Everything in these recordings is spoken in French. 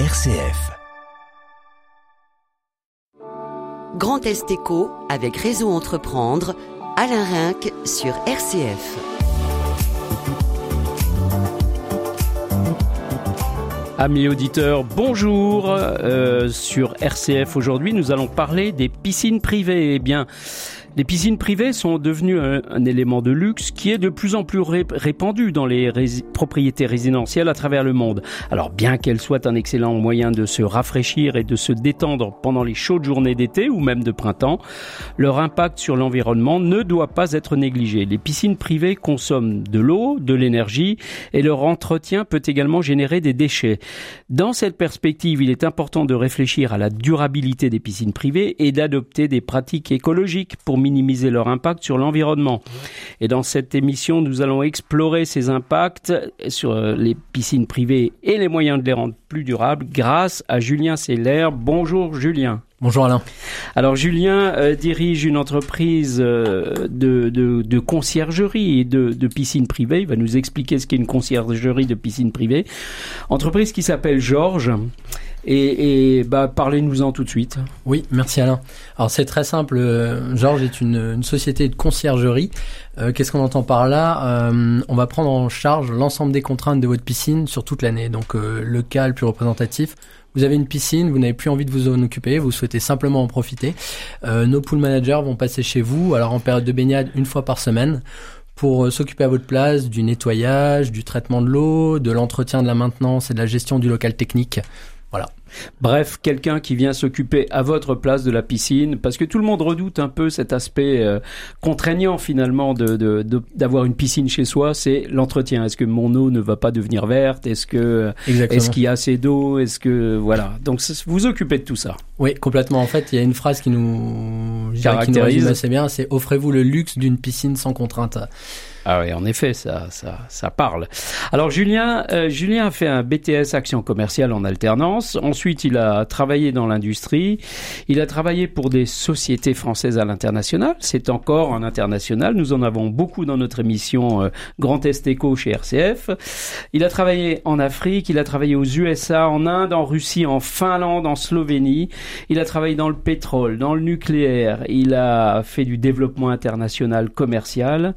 RCF. Grand Est Éco avec Réseau Entreprendre, Alain Rinck sur RCF. Amis auditeurs, bonjour. Euh, sur RCF aujourd'hui, nous allons parler des piscines privées. Eh bien, les piscines privées sont devenues un, élément de luxe qui est de plus en plus répandu dans les propriétés résidentielles à travers le monde. Alors bien qu'elles soient un excellent moyen de se rafraîchir et de se détendre pendant les chaudes journées d'été ou même de printemps, leur impact sur l'environnement ne doit pas être négligé. Les piscines privées consomment de l'eau, de l'énergie et leur entretien peut également générer des déchets. Dans cette perspective, il est important de réfléchir à la durabilité des piscines privées et d'adopter des pratiques écologiques pour minimiser leur impact sur l'environnement. Et dans cette émission, nous allons explorer ces impacts sur euh, les piscines privées et les moyens de les rendre plus durables grâce à Julien Seller. Bonjour Julien. Bonjour Alain. Alors Julien euh, dirige une entreprise euh, de, de, conciergerie et de, de piscine privée. Il va nous expliquer ce qu'est une conciergerie de piscine privée. Entreprise qui s'appelle Georges. Et, et bah, parlez-nous-en tout de suite. Oui, merci Alain. Alors c'est très simple. Euh, Georges est une, une, société de conciergerie. Euh, Qu'est-ce qu'on entend par là? Euh, On va prendre en charge l'ensemble des contraintes de votre piscine sur toute l'année. Donc euh, le cas le plus représentatif, vous avez une piscine, vous n'avez plus envie de vous en occuper, vous souhaitez simplement en profiter. Euh, nos pool managers vont passer chez vous, alors en période de baignade une fois par semaine, pour s'occuper à votre place du nettoyage, du traitement de l'eau, de l'entretien de la maintenance et de la gestion du local technique. Bref, quelqu'un qui vient s'occuper à votre place de la piscine, parce que tout le monde redoute un peu cet aspect euh, contraignant finalement de, d'avoir une piscine chez soi, c'est l'entretien. Est-ce que mon eau ne va pas devenir verte? Est-ce que est-ce qu'il y a assez d'eau? Est-ce que voilà Donc vous occupez de tout ça. Oui, complètement. En fait, il y a une phrase qui nous caractérise assez bien, c'est offrez-vous le luxe d'une piscine sans contrainte. Ah oui, en effet, ça, ça, ça parle. Alors Julien, euh, Julien a fait un BTS action commerciale en alternance. Ensuite, il a travaillé dans l'industrie. Il a travaillé pour des sociétés françaises à l'international. C'est encore un international. Nous en avons beaucoup dans notre émission euh, Grand Est Éco chez RCF. Il a travaillé en Afrique. Il a travaillé aux USA, en Inde, en Russie, en Finlande, en Slovénie. Il a travaillé dans le pétrole, dans le nucléaire. Il a fait du développement international commercial.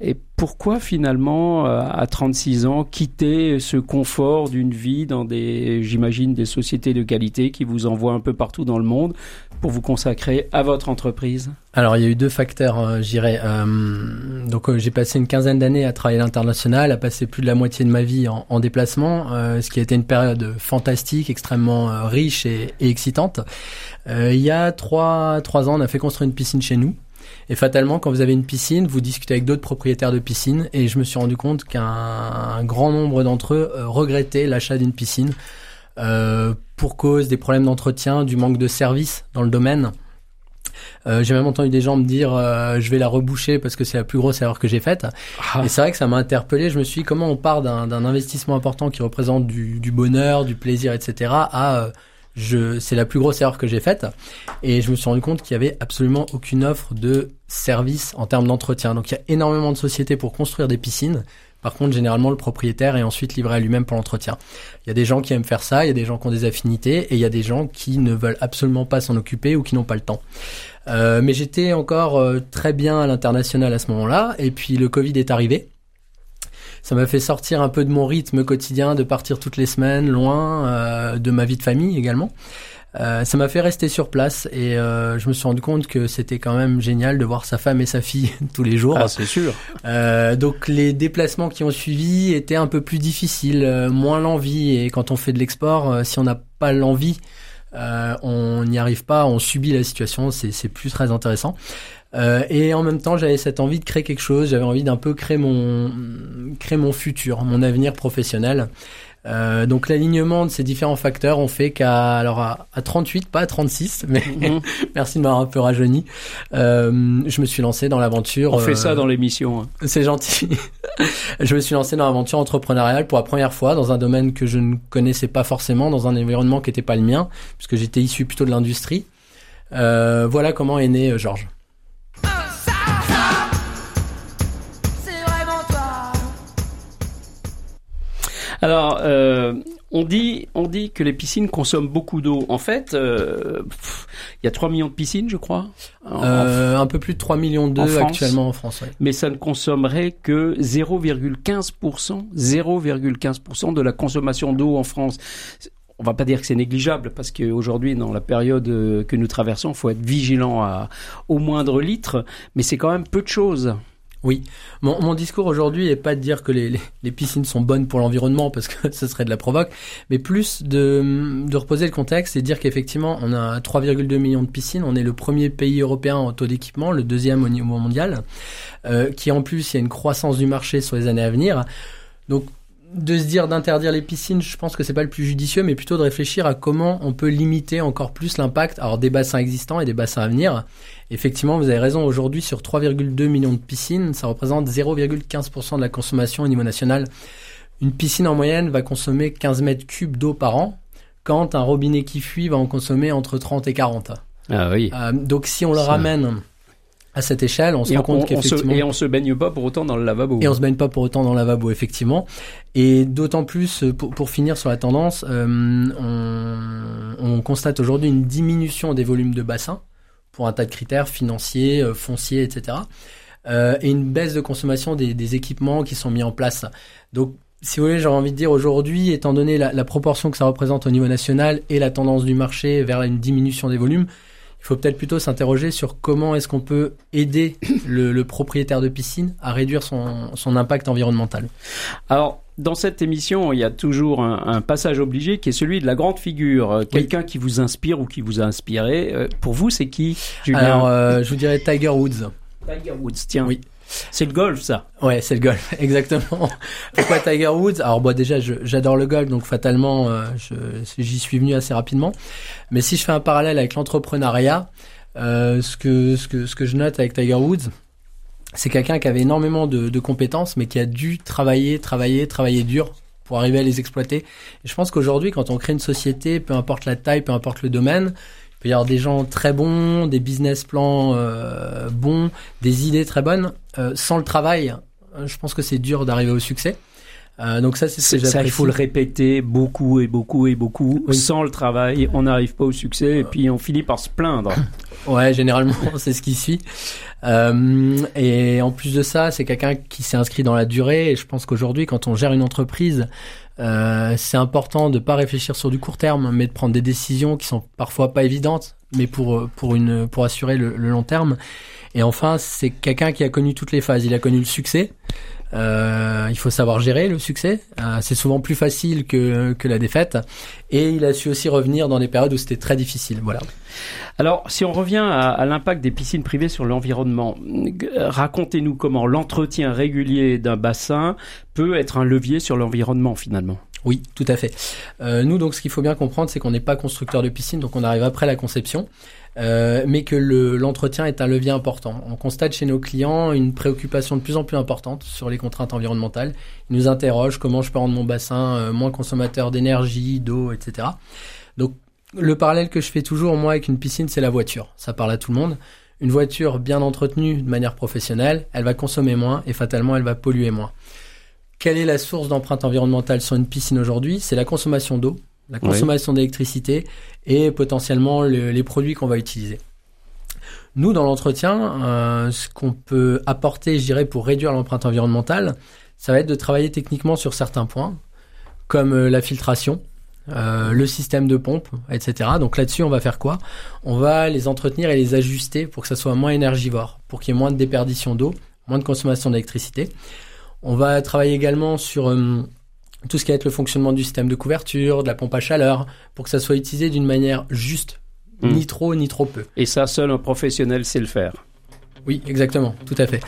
Et pourquoi finalement, euh, à 36 ans, quitter ce confort d'une vie dans des, j'imagine, des sociétés de qualité qui vous envoient un peu partout dans le monde pour vous consacrer à votre entreprise? Alors, il y a eu deux facteurs, euh, j'irais. Euh, donc, j'ai passé une quinzaine d'années à travailler à l'international, à passer plus de la moitié de ma vie en, en déplacement, ce qui a été une période fantastique, extrêmement riche et, et excitante. il y a trois, trois ans, on a fait construire une piscine chez nous. Et fatalement, quand vous avez une piscine, vous discutez avec d'autres propriétaires de piscines et je me suis rendu compte qu'un grand nombre d'entre eux euh, regrettaient l'achat d'une piscine euh, pour cause des problèmes d'entretien, du manque de service dans le domaine. Euh, j'ai même entendu des gens me dire euh, je vais la reboucher parce que c'est la plus grosse erreur que j'ai faite. Ah. Et c'est vrai que ça m'a interpellé. Je me suis dit comment on part d'un investissement important qui représente du, du, bonheur, du plaisir, etc. à euh, je, c'est la plus grosse erreur que j'ai faite. Et je me suis rendu compte qu'il y avait absolument aucune offre de service en termes d'entretien. Donc il y a énormément de sociétés pour construire des piscines. Par contre, généralement, le propriétaire est ensuite livré à lui-même pour l'entretien. Il y a des gens qui aiment faire ça, il y a des gens qui ont des affinités, et il y a des gens qui ne veulent absolument pas s'en occuper ou qui n'ont pas le temps. Euh, mais j'étais encore euh, très bien à l'international à ce moment-là, et puis le Covid est arrivé ça m'a fait sortir un peu de mon rythme quotidien, de partir toutes les semaines, loin euh, de ma vie de famille également. Euh, ça m'a fait rester sur place et euh, je me suis rendu compte que c'était quand même génial de voir sa femme et sa fille tous les jours. Ah, c'est sûr. Euh, donc les déplacements qui ont suivi étaient un peu plus difficiles, euh, moins l'envie. Et quand on fait de l'export, euh, si on n'a pas l'envie, on n'y arrive pas, on subit la situation. C'est plus très intéressant. Euh, et en même temps, j'avais cette envie de créer quelque chose. J'avais envie d'un peu créer mon créer mon futur, mon avenir professionnel. Euh, donc l'alignement de ces différents facteurs ont fait qu'à alors à, 38, pas à 36, mais mhm. merci de m'avoir un peu rajeuni. Euh, je me suis lancé dans l'aventure. On fait ça euh, dans l'émission. Hein. C'est gentil. je me suis lancé dans l'aventure entrepreneuriale pour la première fois dans un domaine que je ne connaissais pas forcément, dans un environnement qui n'était pas le mien, puisque j'étais issu plutôt de l'industrie. Euh, voilà comment est né Georges. Alors, euh, On dit, on dit que les piscines consomment beaucoup d'eau. En fait, euh, il y a 3 millions de piscines, je crois. Euh, un peu plus de 3 millions d'œufs actuellement en France. Mais ça ne consommerait que 0,15%, 0,15% de la consommation d'eau en France on va pas dire que c'est négligeable parce qu'aujourd'hui, dans la période euh, que nous traversons, il faut être vigilant à, au moindre litre, mais c'est quand même peu de choses. Oui, mon, discours aujourd'hui n'est pas de dire que les, piscines sont bonnes pour l'environnement parce que ce serait de la provoque, mais plus de, reposer le contexte et dire qu'effectivement on a 3,2 millions de piscines, on est le premier pays européen en taux d'équipement, le deuxième au niveau mondial, euh, qui en plus il y a une croissance du marché sur les années à venir. Donc de se dire d'interdire les piscines, je pense que c'est pas le plus judicieux, mais plutôt de réfléchir à comment on peut limiter encore plus l'impact alors des bassins existants et des bassins à venir. Effectivement, vous avez raison, aujourd'hui sur 3,2 millions de piscines, ça représente 0,15% de la consommation au niveau national. Une piscine en moyenne va consommer 15 mètres cubes d'eau par an, quand un robinet qui fuit va en consommer entre 30 et 40. Ah oui. Euh, donc si on le ramène à cette échelle, on se rend compte qu'effectivement... Et on se baigne pas pour autant dans le lavabo. Et on se baigne pas pour autant dans le lavabo, effectivement. Et d'autant plus, euh, pour, pour, finir sur la tendance, euh, on, on, constate aujourd'hui une diminution des volumes de bassins pour un tas de critères financiers, euh, fonciers, etc. Euh, et une baisse de consommation des, des, équipements qui sont mis en place. Donc, si vous voulez, j'aurais envie de dire aujourd'hui, étant donné la, la proportion que ça représente au niveau national et la tendance du marché vers une diminution des volumes, il faut peut-être plutôt s'interroger sur comment est-ce qu'on peut aider le, propriétaire de piscine à réduire son, son impact environnemental. Alors, dans cette émission, il y a toujours un, passage obligé qui est celui de la grande figure, euh, quelqu'un qui vous inspire ou qui vous a inspiré. Euh, pour vous, c'est qui Julien Alors, euh, je vous dirais Tiger Woods. Tiger Woods, tiens. Oui. C'est le golf, ça. Ouais, c'est le golf, exactement. Pourquoi Tiger Woods? Alors, moi, déjà, j'adore le golf, donc fatalement, euh, j'y suis venu assez rapidement. Mais si je fais un parallèle avec l'entrepreneuriat, euh, ce que je note avec Tiger Woods, c'est quelqu'un qui avait énormément de, de, compétences, mais qui a dû travailler, travailler, travailler dur pour arriver à les exploiter. Et je pense qu'aujourd'hui, quand on crée une société, peu importe la taille, peu importe le domaine, peut y avoir des gens très bons, des business plans euh, bons, des idées très bonnes. Euh, sans le travail, euh, je pense que c'est dur d'arriver au succès. Euh, donc ça, c'est ce que Ça, il faut le répéter beaucoup et beaucoup et beaucoup. Sans le travail, on n'arrive pas au succès et puis on finit par se plaindre. ouais, généralement, c'est ce qui suit. Euh, et en plus de ça, c'est quelqu'un qui s'est inscrit dans la durée. Et je pense qu'aujourd'hui, quand on gère une entreprise, euh, c'est important de pas réfléchir sur du court terme, mais de prendre des décisions qui sont parfois pas évidentes, mais pour euh, pour une pour assurer le, long terme. Et enfin, c'est quelqu'un qui a connu toutes les phases. Il a connu le succès. Euh, il faut savoir gérer le succès. Euh, c'est souvent plus facile que, que la défaite. Et il a su aussi revenir dans des périodes où c'était très difficile. Voilà. Alors, si on revient à, à l'impact des piscines privées sur l'environnement, racontez-nous comment l'entretien régulier d'un bassin peut être un levier sur l'environnement finalement. Oui, tout à fait. Euh, nous, donc, ce qu'il faut bien comprendre, c'est qu'on n'est pas constructeur de piscine, donc on arrive après la conception. Euh, mais que l'entretien est un levier important. On constate chez nos clients une préoccupation de plus en plus importante sur les contraintes environnementales. Ils nous interrogent comment je peux rendre mon bassin euh, moins consommateur d'énergie, d'eau, etc. Donc le parallèle que je fais toujours moi avec une piscine, c'est la voiture. Ça parle à tout le monde. Une voiture bien entretenue de manière professionnelle, elle va consommer moins et fatalement elle va polluer moins. Quelle est la source d'empreinte environnementale sur une piscine aujourd'hui? C'est la consommation d'eau la consommation d'électricité et potentiellement les produits qu'on va utiliser. Nous, dans l'entretien, euh, ce qu'on peut apporter, je dirais, pour réduire l'empreinte environnementale, ça va être de travailler techniquement sur certains points, comme euh, la filtration, euh, le système de pompe, etc. Donc là-dessus, on va faire quoi? On va les entretenir et les ajuster pour que ça soit moins énergivore, pour qu'il y ait moins de déperdition d'eau, moins de consommation d'électricité. On va travailler également sur tout ce qui va être le fonctionnement du système de couverture, de la pompe à chaleur, pour que ça soit utilisé d'une manière juste, hmm. ni trop ni trop peu. Et ça, seul un professionnel sait le faire. Oui, exactement, tout à fait.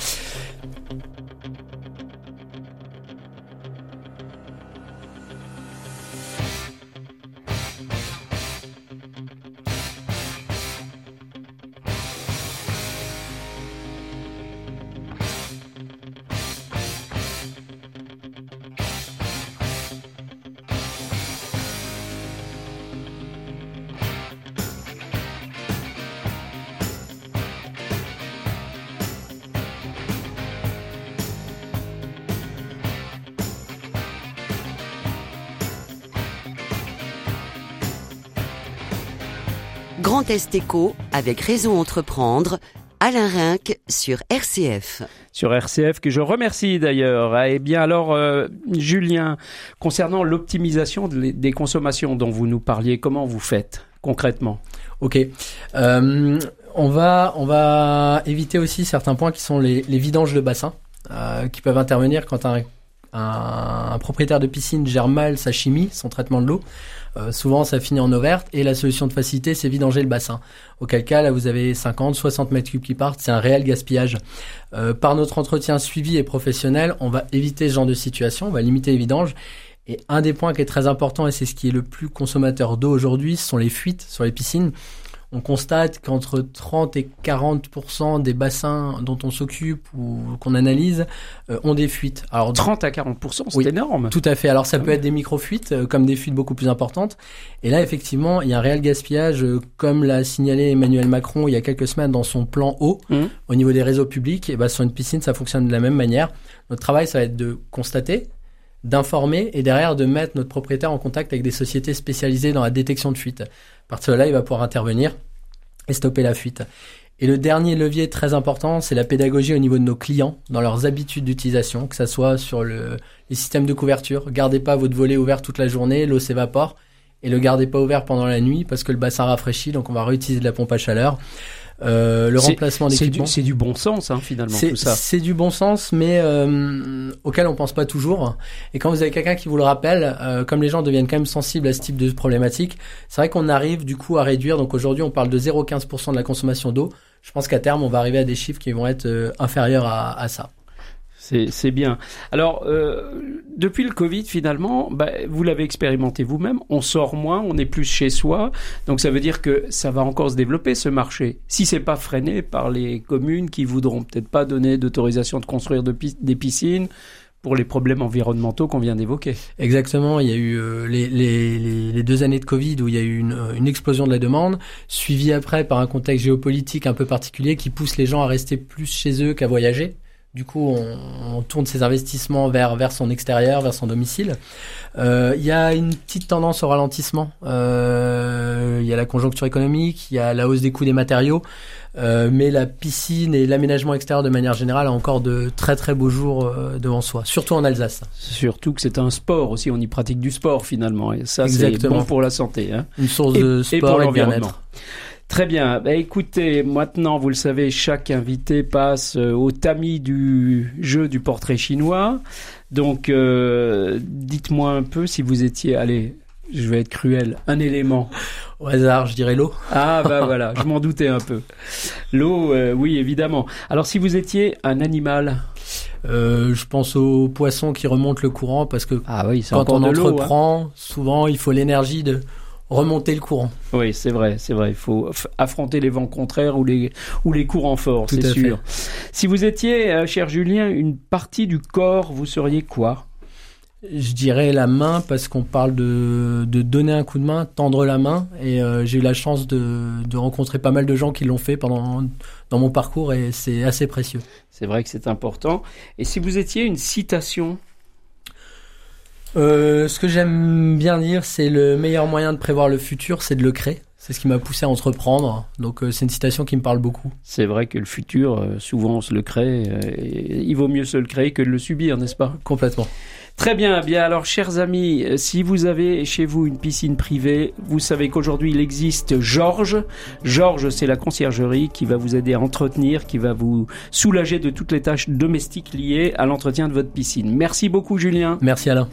Grand Est Éco avec Réseau Entreprendre, Alain Rinck sur RCF. Sur RCF, que je remercie d'ailleurs. Eh bien alors, euh, Julien, concernant l'optimisation des consommations dont vous nous parliez, comment vous faites concrètement? Ok. Euh, on va on va éviter aussi certains points qui sont les, vidanges de bassin euh, qui peuvent intervenir quand un, un, propriétaire de piscine gère mal sa chimie, son traitement de l'eau. Euh, souvent, ça finit en eau verte et la solution de facilité, c'est vidanger le bassin. Auquel cas, là, vous avez 50, 60 mètres cubes qui partent. C'est un réel gaspillage. Euh, par notre entretien suivi et professionnel, on va éviter ce genre de situation. On va limiter les vidanges. Et un des points qui est très important, et c'est ce qui est le plus consommateur d'eau aujourd'hui, ce sont les fuites sur les piscines on constate qu'entre 30 et 40 des bassins dont on s'occupe ou qu'on analyse euh, ont des fuites. Alors 30 à 40 c'est énorme. Tout à fait. Alors ça ah peut être des micro-fuites euh, comme des fuites beaucoup plus importantes. Et là effectivement, il y a un réel gaspillage euh, comme l'a signalé Emmanuel Macron il y a quelques semaines dans son plan eau mmh. au niveau des réseaux publics et ben sur une piscine, ça fonctionne de la même manière. Notre travail ça va être de constater d'informer et derrière de mettre notre propriétaire en contact avec des sociétés spécialisées dans la détection de fuite. À partir de là, il va pouvoir intervenir et stopper la fuite. Et le dernier levier très important, c'est la pédagogie au niveau de nos clients, dans leurs habitudes d'utilisation, que ce soit sur le, les systèmes de couverture. Gardez pas votre volet ouvert toute la journée, l'eau s'évapore, et le gardez pas ouvert pendant la nuit parce que le bassin rafraîchit, donc on va réutiliser de la pompe à chaleur. Euh, le remplacement d'équipements. C'est du, du, bon sens hein, finalement tout ça. C'est du bon sens, mais euh, auquel on pense pas toujours. Et quand vous avez quelqu'un qui vous le rappelle, euh, comme les gens deviennent quand même sensibles à ce type de problématique, c'est vrai qu'on arrive du coup à réduire. Donc aujourd'hui, on parle de 0,15% de la consommation d'eau. Je pense qu'à terme, on va arriver à des chiffres qui vont être euh, inférieurs à, à ça. C'est bien. Alors, euh, depuis le Covid, finalement, bah, vous l'avez expérimenté vous-même, on sort moins, on est plus chez soi, donc ça veut dire que ça va encore se développer ce marché. Si c'est pas freiné par les communes qui voudront peut-être pas donner d'autorisation de construire des piscines pour les problèmes environnementaux qu'on vient d'évoquer. Exactement, il y a eu euh, les, deux années de Covid où il y a eu une, une explosion de la demande, suivie après par un contexte géopolitique un peu particulier qui pousse les gens à rester plus chez eux qu'à voyager. Du coup, on, tourne ses investissements vers vers son extérieur, vers son domicile. Euh, il y a une petite tendance au ralentissement. Euh, il y a la conjoncture économique, il y a la hausse des coûts des matériaux, euh, mais la piscine et l'aménagement extérieur de manière générale a encore de très très beaux jours devant soi, surtout en Alsace. Surtout que c'est un sport aussi, on y pratique du sport finalement, et ça c'est bon pour la santé. Hein. Une source de sport et, et de bien-être. Très bien. Bah, écoutez, maintenant, vous le savez, chaque invité passe euh, au tamis du jeu du portrait chinois. Donc, euh, dites-moi un peu si vous étiez, allez, je vais être cruel, un élément. Au hasard, je dirais l'eau. Ah bah voilà, je m'en doutais un peu. L'eau, euh, oui, évidemment. Alors, si vous étiez un animal? Je pense aux poissons qui remontent le courant parce que ah oui, quand on hein. entreprend, souvent il faut l'énergie de remonter le courant. Oui, c'est vrai, c'est vrai. Il faut affronter les vents contraires ou les, ou les courants forts, c'est sûr. Si vous étiez, euh, cher Julien, une partie du corps, vous seriez quoi? Je dirais la main parce qu'on parle de, de, donner un coup de main, tendre la main. Et euh, j'ai eu la chance de, de, rencontrer pas mal de gens qui l'ont fait pendant dans mon parcours et c'est assez précieux. C'est vrai que c'est important. Et si vous étiez une citation? Euh, ce que j'aime bien dire, c'est le meilleur moyen de prévoir le futur, c'est de le créer. C'est ce qui m'a poussé à entreprendre. Donc euh, c'est une citation qui me parle beaucoup. C'est vrai que le futur, euh, souvent on se le crée. il vaut mieux se le créer que de le subir, n'est-ce pas? Complètement. Très bien, bien alors chers amis, si vous avez chez vous une piscine privée, vous savez qu'aujourd'hui il existe Georges. Georges, c'est la conciergerie qui va vous aider à entretenir, qui va vous soulager de toutes les tâches domestiques liées à l'entretien de votre piscine. Merci beaucoup Julien. Merci Alain.